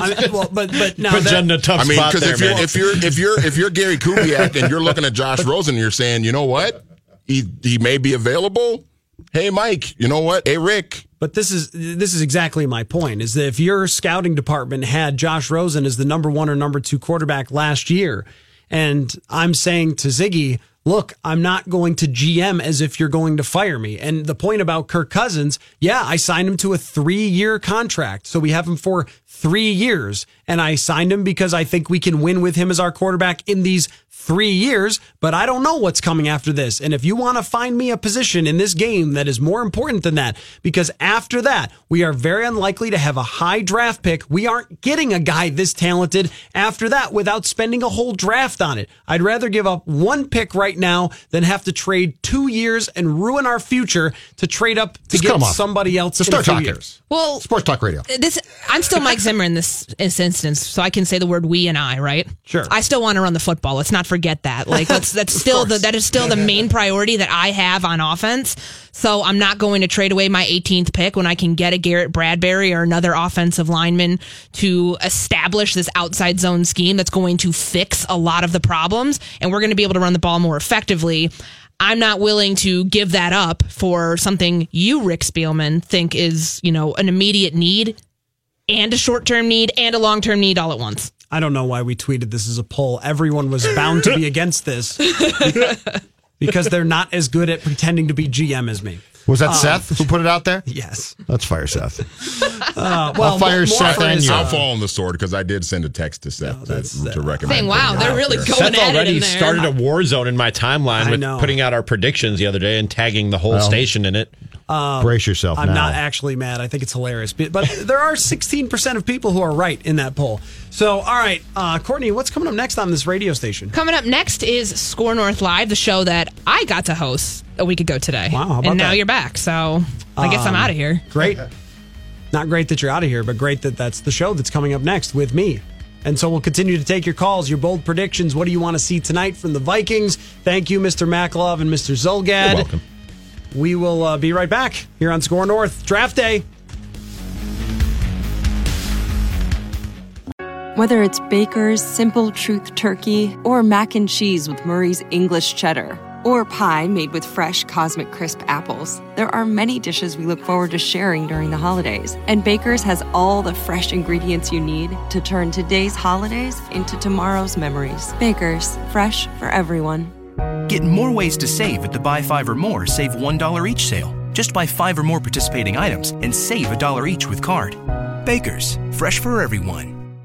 I mean, well, but but now Put that- in a tough I mean, because there, if you're if you're if you're if you're Gary Kubiak and you're looking at Josh Rosen, and you're saying, you know what, he he may be available. Hey, Mike, you know what? Hey, Rick. But this is this is exactly my point. Is that if your scouting department had Josh Rosen as the number one or number two quarterback last year, and I'm saying to Ziggy, look, I'm not going to GM as if you're going to fire me. And the point about Kirk Cousins, yeah, I signed him to a three year contract, so we have him for three years, and I signed him because I think we can win with him as our quarterback in these three years, but I don't know what's coming after this. And if you want to find me a position in this game that is more important than that, because after that, we are very unlikely to have a high draft pick. We aren't getting a guy this talented after that without spending a whole draft on it. I'd rather give up one pick right now than have to trade two years and ruin our future to trade up to Just get cut 'em off. somebody else Just in start talking. years. Well, Sports Talk Radio. Uh, this I'm still Mike Zimmer in this, this instance, so I can say the word we and I, right? Sure. I still want to run the football. Let's not forget that. Like that's that's still the that is still the main priority that I have on offense. So I'm not going to trade away my 18th pick when I can get a Garrett Bradbury or another offensive lineman to establish this outside zone scheme that's going to fix a lot of the problems and we're going to be able to run the ball more effectively. I'm not willing to give that up for something you, Rick Spielman, think is, you know, an immediate need and a short term need and a long term need all at once. I don't know why we tweeted this as a poll. Everyone was bound to be against this because they're not as good at pretending to be GM as me. Was that Um, Seth who put it out there? Yes. Let's fire Seth. Uh, well, I'll fire more Seth and you. I'll uh, fall on the sword because I did send a text to Seth to, to recommend. Saying, wow, they're really out going there. at Seth it already started a war zone in my timeline I with know. putting out our predictions the other day and tagging the whole Well, station in it. Brace yourself I'm now. not actually mad. I think it's hilarious. But, but there are 16% of people who are right in that poll. So, all right, uh, Courtney, what's coming up next on this radio station? Coming up next is SKOR North Live, the show that I got to host a week ago today. Wow, how about and now that? you're back. So I guess I'm Um, out of here. Great. Not great that you're out of here, but great that that's the show that's coming up next with me. And so we'll continue to take your calls, your bold predictions. What do you want to see tonight from the Vikings? Thank you, Mr. Maklov and Mr. Zulgad. You're welcome. We will uh, be right back here on SKOR North Draft Day. Whether it's Baker's Simple Truth Turkey or mac and cheese with Murray's English Cheddar or pie made with fresh Cosmic Crisp apples, there are many dishes we look forward to sharing during the holidays. And Baker's has all the fresh ingredients you need to turn today's holidays into tomorrow's memories. Baker's, fresh for everyone. Get more ways to save at the Buy Five or More Save $1 each sale. Just buy five or more participating items and save a dollar each with card. Baker's, fresh for everyone.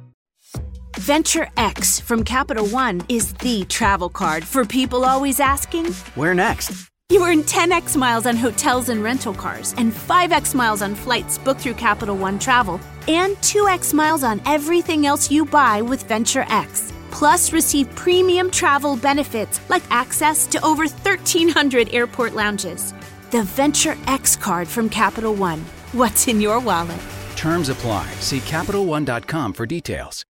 Venture X from Capital One is the travel card for people always asking, Where next? You earn 10x miles on hotels and rental cars, and 5x miles on flights booked through Capital One Travel, and 2x miles on everything else you buy with Venture X. Plus, receive premium travel benefits like access to over 1,300 airport lounges. The Venture X card from Capital One. What's in your wallet? Terms apply. See CapitalOne.com for details.